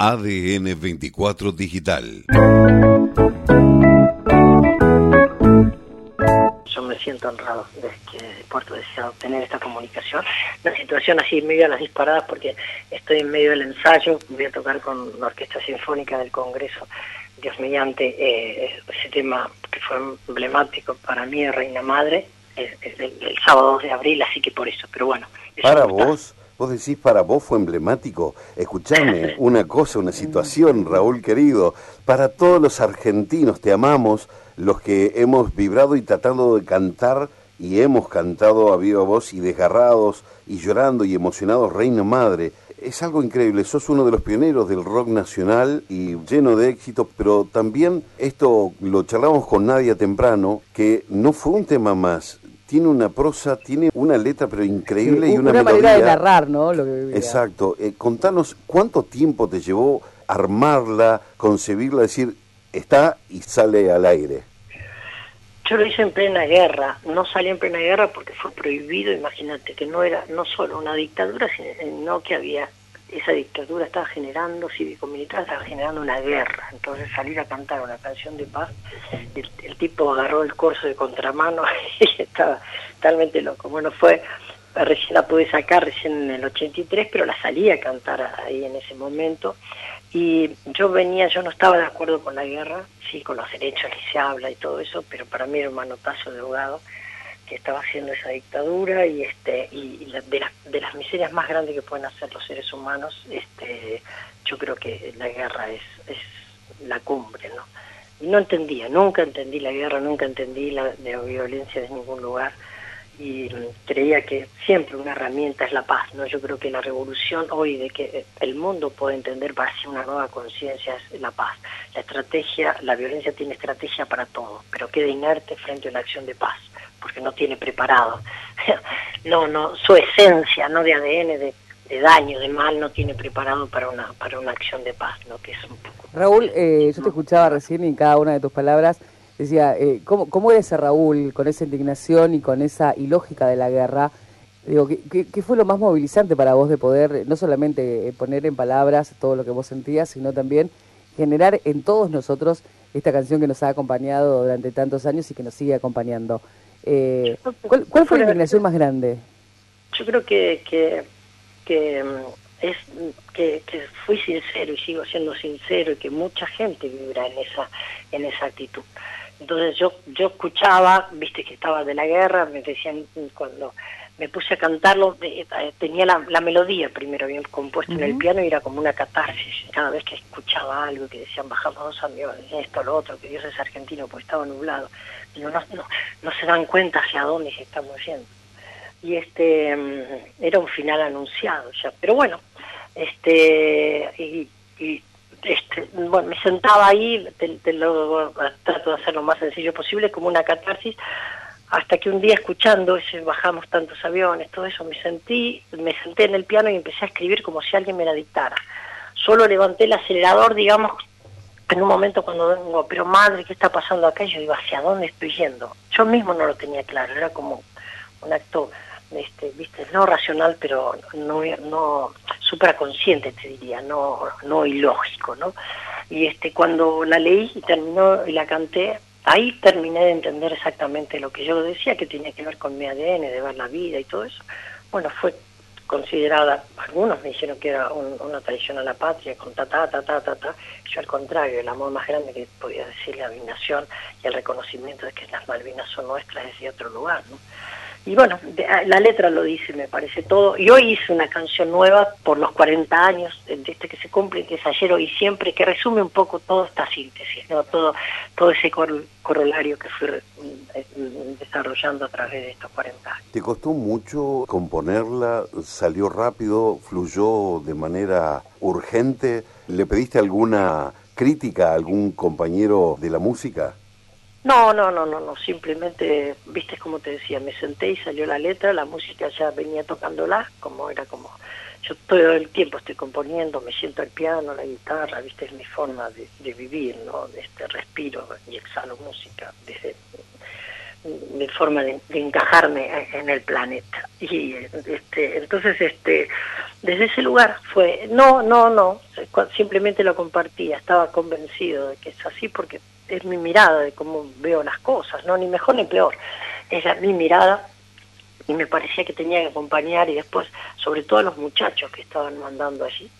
ADN 24 Digital. Yo me siento honrado de que Puerto desea obtener esta comunicación. Una situación así, medio a las disparadas, porque estoy en medio del ensayo, voy a tocar con la Orquesta Sinfónica del Congreso, Dios mediante, eh, ese tema que fue emblemático para mí de Reina Madre, el, el, sábado 2 de abril, así que por eso, pero bueno. Para vos. Vos decís, para vos fue emblemático. Escuchame una cosa, una situación, Raúl querido. Para todos los argentinos, te amamos, los que hemos vibrado y tratado de cantar y hemos cantado a viva voz y desgarrados y llorando y emocionados, Reina Madre. Es algo increíble, sos uno de los pioneros del rock nacional y lleno de éxito, pero también esto lo charlamos con Nadia temprano, que no fue un tema más, tiene una prosa, tiene una letra pero increíble y una, una manera de narrar, ¿no? Lo que Exacto. Eh, contanos cuánto tiempo te llevó armarla, concebirla, decir está y sale al aire. Yo lo hice en plena guerra, no salí en plena guerra porque fue prohibido, imagínate que no era no solo una dictadura, sino que había esa dictadura estaba generando, cívico-militar, estaba generando una guerra. Entonces salir a cantar una canción de paz, el, tipo agarró el corso de contramano y estaba totalmente loco. Bueno, fue, recién la pude sacar recién en el 83, pero la salí a cantar ahí en ese momento. Y yo venía, yo no estaba de acuerdo con la guerra, sí, con los derechos que se habla y todo eso, pero para mí era un manotazo de ahogado que estaba haciendo esa dictadura y este y, de, las, de las miserias más grandes que pueden hacer los seres humanos este yo creo que la guerra es, es la cumbre no y no entendía nunca entendí la guerra nunca entendí la, la violencia de ningún lugar y creía que siempre una herramienta es la paz no yo creo que la revolución hoy de que el mundo puede entender va hacia una nueva conciencia es la paz la estrategia la violencia tiene estrategia para todo pero queda inerte frente a una acción de paz porque no tiene preparado. no, no, su esencia, no de ADN, de, daño, de mal, no tiene preparado para una, para una acción de paz, ¿no? Que es un poco... Raúl, eh, yo te escuchaba recién y cada una de tus palabras decía, eh, ¿cómo, ¿cómo era ese Raúl con esa indignación y con esa ilógica de la guerra? Digo, ¿qué, ¿qué, fue lo más movilizante para vos de poder no solamente eh, poner en palabras todo lo que vos sentías, sino también generar en todos nosotros esta canción que nos ha acompañado durante tantos años y que nos sigue acompañando? Eh, ¿cuál, fue la indignación más grande? Yo creo que, que, que mm, es que, que, fui sincero y sigo siendo sincero y que mucha gente vibra en esa en esa actitud. Entonces yo yo escuchaba, viste que estaba de la guerra, me decían cuando me puse a cantarlo, eh, tenía la, la, melodía primero bien compuesta en el piano y era como una catarsis. Cada vez que escuchaba algo que decían bajamos dos amigos, esto, lo otro, que Dios es argentino, pues estaba nublado. No, no, no, se dan cuenta hacia dónde se estamos yendo. Y este mm, era un final anunciado ya. Pero bueno, este y, este, bueno, me sentaba ahí, te, lo, trato de hacer lo más sencillo posible, como una catarsis, hasta que un día escuchando ese bajamos tantos aviones, todo eso, me sentí, me senté en el piano y empecé a escribir como si alguien me la dictara. Solo levanté el acelerador, digamos, en un momento cuando vengo, pero madre, ¿qué está pasando acá? Yo digo, ¿hacia dónde estoy yendo? Yo mismo no lo tenía claro, era como un acto, este, viste, no racional, pero no, no supraconsciente, te diría, no, no ilógico, ¿no? Y este, cuando la leí y terminó y la canté, ahí terminé de entender exactamente lo que yo decía, que tenía que ver con mi ADN, de ver la vida y todo eso. Bueno, fue considerada, algunos me dijeron que era una traición a la patria, con ta, ta, ta, ta, ta, ta. Yo al contrario, el amor más grande que podía decir la nación y el reconocimiento de que las Malvinas son nuestras desde otro lugar, ¿no? Y bueno, ah, la letra lo dice, me parece todo. Y hoy hice una canción nueva por los 40 años de este que se cumple, que es ayer, hoy siempre, que resume un poco toda esta síntesis, ¿no? todo, todo ese corolario que fui mm, desarrollando a través de estos 40 años. ¿Te costó mucho componerla? ¿Salió rápido? ¿Fluyó de manera urgente? ¿Le pediste alguna crítica a algún compañero de la música? No, no, no, no, no, simplemente, viste como te decía, me senté y salió la letra, la música ya venía tocándola, como era como, yo todo el tiempo estoy componiendo, me siento al piano, la guitarra, viste, es mi forma de, vivir, ¿no? De este respiro y exhalo música desde mi forma de, encajarme en el planeta. Y este, entonces, este, desde ese lugar fue, no, no, no, simplemente lo compartía, estaba convencido de que es así porque es mi mirada de cómo veo las cosas, no ni mejor ni peor, es mi mirada y me parecía que tenía que acompañar y después, sobre todo a los muchachos que estaban mandando allí,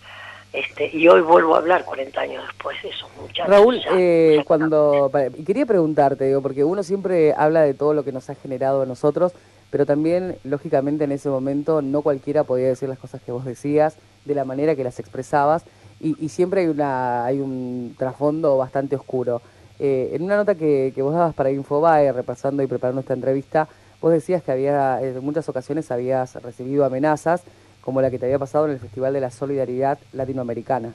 este, y hoy vuelvo a hablar 40 años después de esos muchachos. Raúl, eh, cuando y quería preguntarte, digo, porque uno siempre habla de todo lo que nos ha generado a nosotros, pero también, lógicamente, en ese momento no cualquiera podía decir las cosas que vos decías, de la manera que las expresabas, y, siempre hay, una, hay un trasfondo bastante oscuro. Eh, en una nota que, que vos dabas para Infobae, repasando y preparando esta entrevista, vos decías que había en muchas ocasiones habías recibido amenazas como la que te había pasado en el Festival de la Solidaridad Latinoamericana.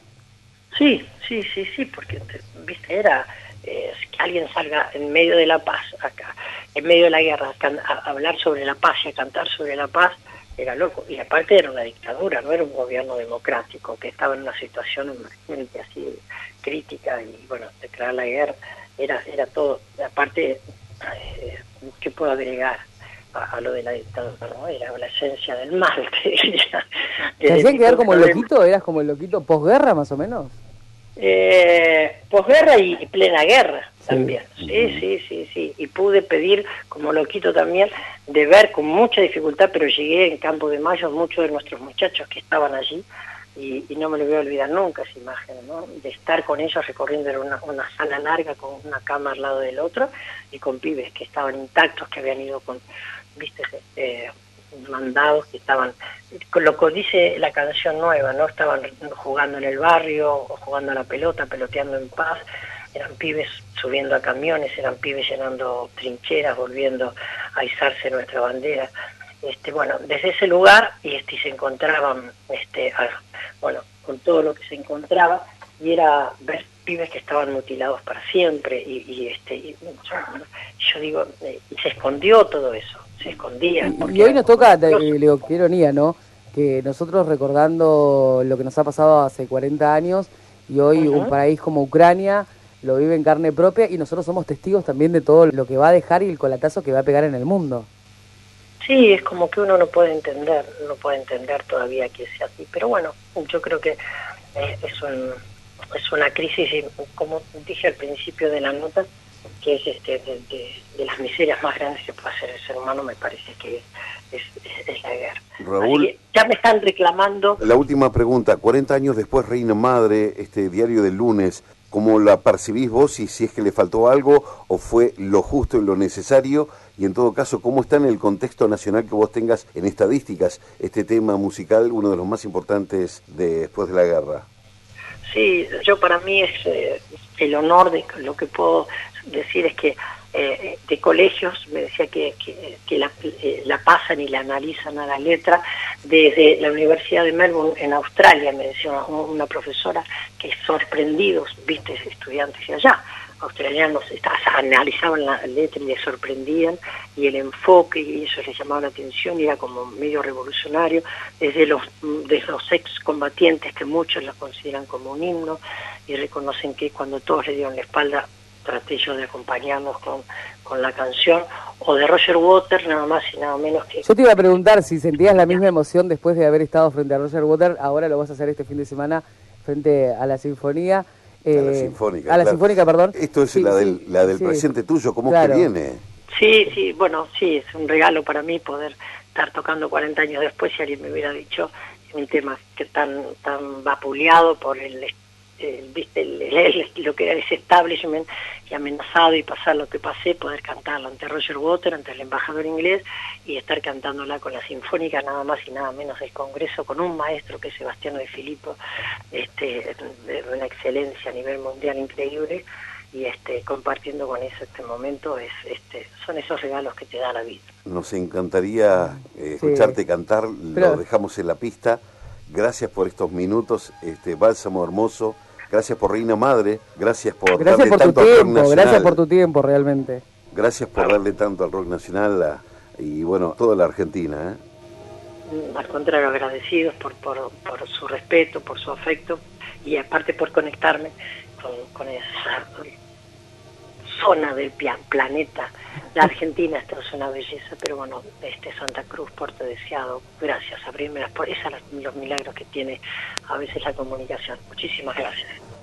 Sí, sí, sí, sí, porque viste era eh, que alguien salga en medio de la paz acá, en medio de la guerra, a, hablar sobre la paz y a cantar sobre la paz, era loco. Y aparte era una dictadura, no era un gobierno democrático que estaba en una situación así crítica y bueno, declarar la guerra era era todo. Aparte, eh, ¿qué puedo agregar? a, lo de la dictadura, ¿no? Era la esencia del mal, te diría. ¿Te hacían quedar como el loquito? ¿Eras como el loquito posguerra, más o menos? Eh, posguerra y plena guerra también. Sí, sí, sí, sí. Y pude pedir, como loquito también, de ver con mucha dificultad, pero llegué en Campo de Mayo muchos de nuestros muchachos que estaban allí. Y, no me lo voy a olvidar nunca esa imagen, ¿no? De estar con ellos recorriendo una, una sala larga con una cama al lado del otro y con pibes que estaban intactos, que habían ido con, viste, eh, mandados que estaban, lo que dice la canción nueva, ¿no? Estaban jugando en el barrio, o jugando a la pelota, peloteando en paz, eran pibes subiendo a camiones, eran pibes llenando trincheras, volviendo a izarse nuestra bandera. Este, bueno, desde ese lugar y este, se encontraban, este, bueno, con todo lo que se encontraba, y era ver pibes que estaban mutilados para siempre, y, este, y, yo digo, eh, y se escondió todo eso se escondían. Y, hoy nos toca, Leo, qué ironía, ¿no? Que nosotros recordando lo que nos ha pasado hace 40 años y hoy un país como Ucrania lo vive en carne propia y nosotros somos testigos también de todo lo que va a dejar y el colatazo que va a pegar en el mundo. Sí, es como que uno no puede entender, no puede entender todavía que sea así, pero bueno, yo creo que eh, es, un, es una crisis, y como dije al principio de la nota, que es este, de, las miserias más grandes que puede hacer el ser humano, me parece que es, la guerra. Raúl, ya me están reclamando. La última pregunta, 40 años después, Reina Madre, este diario del lunes, ¿cómo la percibís vos y si es que le faltó algo o fue lo justo y lo necesario? Y en todo caso, ¿cómo está en el contexto nacional que vos tengas en estadísticas este tema musical, uno de los más importantes de, después de la guerra? Sí, yo para mí es eh, el honor de lo que puedo decir es que eh, de colegios, me decía que, que, la, eh, la, pasan y la analizan a la letra, desde la Universidad de Melbourne en Australia, me decía una, profesora, que sorprendidos, viste, estudiantes allá, australianos analizaban la letra y les sorprendían y el enfoque y eso les llamaba la atención era como medio revolucionario desde los de los excombatientes que muchos la consideran como un himno y reconocen que cuando todos le dieron la espalda traté yo de acompañarnos con, con la canción, o de Roger Waters, nada más y nada menos que... Yo te iba a preguntar si sentías la misma emoción después de haber estado frente a Roger Waters, ahora lo vas a hacer este fin de semana frente a la Sinfonía. a la eh, Sinfónica. A la Sinfónica, perdón. Esto es la del, la del presente tuyo, ¿cómo que viene? Sí, sí, bueno, sí, es un regalo para mí poder estar tocando 40 años después, si alguien me hubiera dicho un tema que tan tan vapuleado por el eh, viste lo que era ese establishment y amenazado y pasar lo que pasé, poder cantarlo ante Roger Water, ante el embajador inglés y estar cantándola con la sinfónica nada más y nada menos del Congreso con un maestro que es Sebastiano de Filippo, este, de una excelencia a nivel mundial increíble y este compartiendo con eso este momento es este son esos regalos que te da la vida. Nos encantaría eh, escucharte cantar, lo dejamos en la pista. Gracias por estos minutos, este bálsamo hermoso Gracias por Reina Madre, gracias por gracias por tu tiempo, Gracias por tu tiempo, realmente. Gracias por darle tanto al rock nacional y bueno, toda la Argentina. ¿eh? Al contrario, agradecidos por, por, por, su respeto, por su afecto y aparte por conectarme con, con esa zona del planeta. La Argentina esto es una belleza, pero bueno, este Santa Cruz, Puerto Deseado, gracias a primeras por esos los milagros que tiene a veces la comunicación. Muchísimas gracias.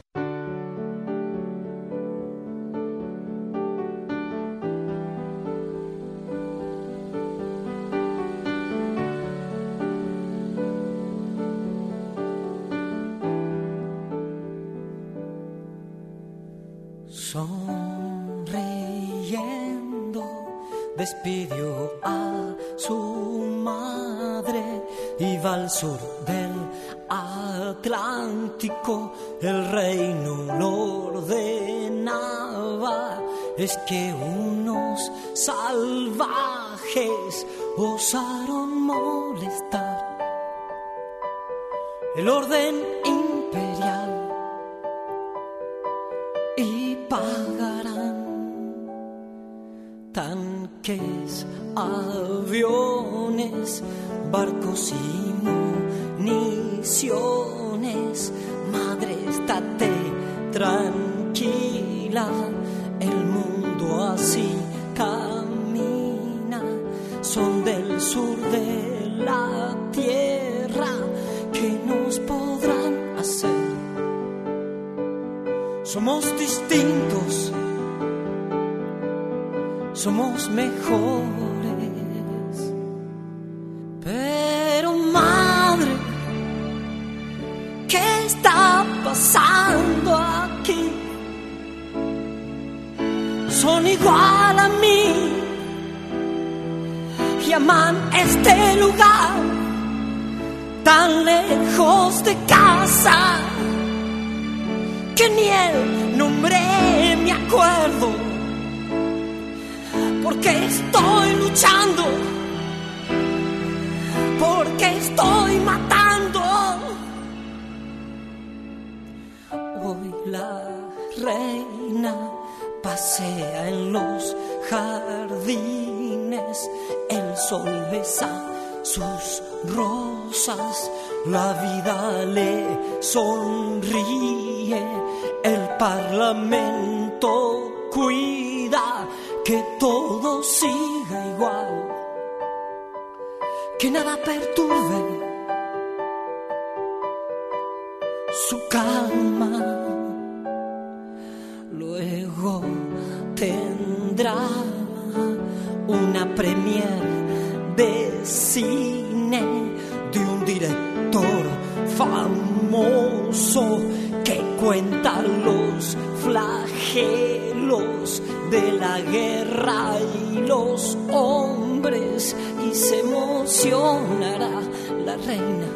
Despidió a su madre, iba al sur del Atlántico, el reino lo ordenaba, es que unos salvajes osaron molestar el orden tanques, aviones, barcos y municiones. Madre, estate tranquila, el mundo así camina. Son del sur de la tierra que nos podrán hacer. Somos distintos somos mejores. Pero madre, ¿qué está pasando aquí? Son igual a mí y aman este lugar tan lejos de casa que ni el nombre me acuerdo porque estoy luchando, porque estoy matando. Hoy la reina pasea en los jardines, el sol besa sus rosas, la vida le sonríe, el parlamento cuida que todo siga igual, que nada perturbe su calma. Luego tendrá una premier de cine de un director famoso que cuenta los flagelos de la guerra y los hombres y se emocionará la reina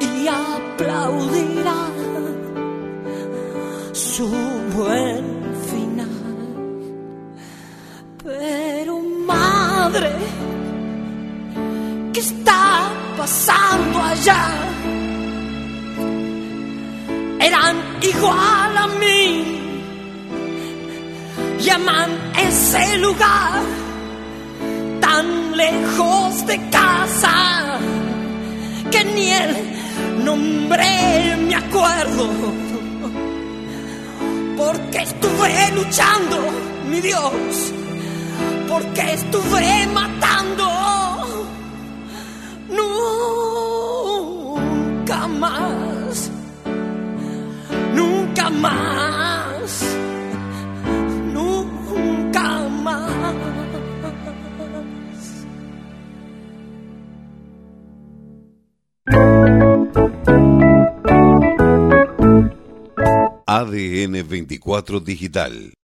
y aplaudirá su buen final. Pero madre, ¿qué está pasando allá? Eran igual a mí llaman ese lugar tan lejos de casa que ni el nombre me acuerdo. Porque estuve luchando, mi Dios, porque estuve matando. ADN 24 Digital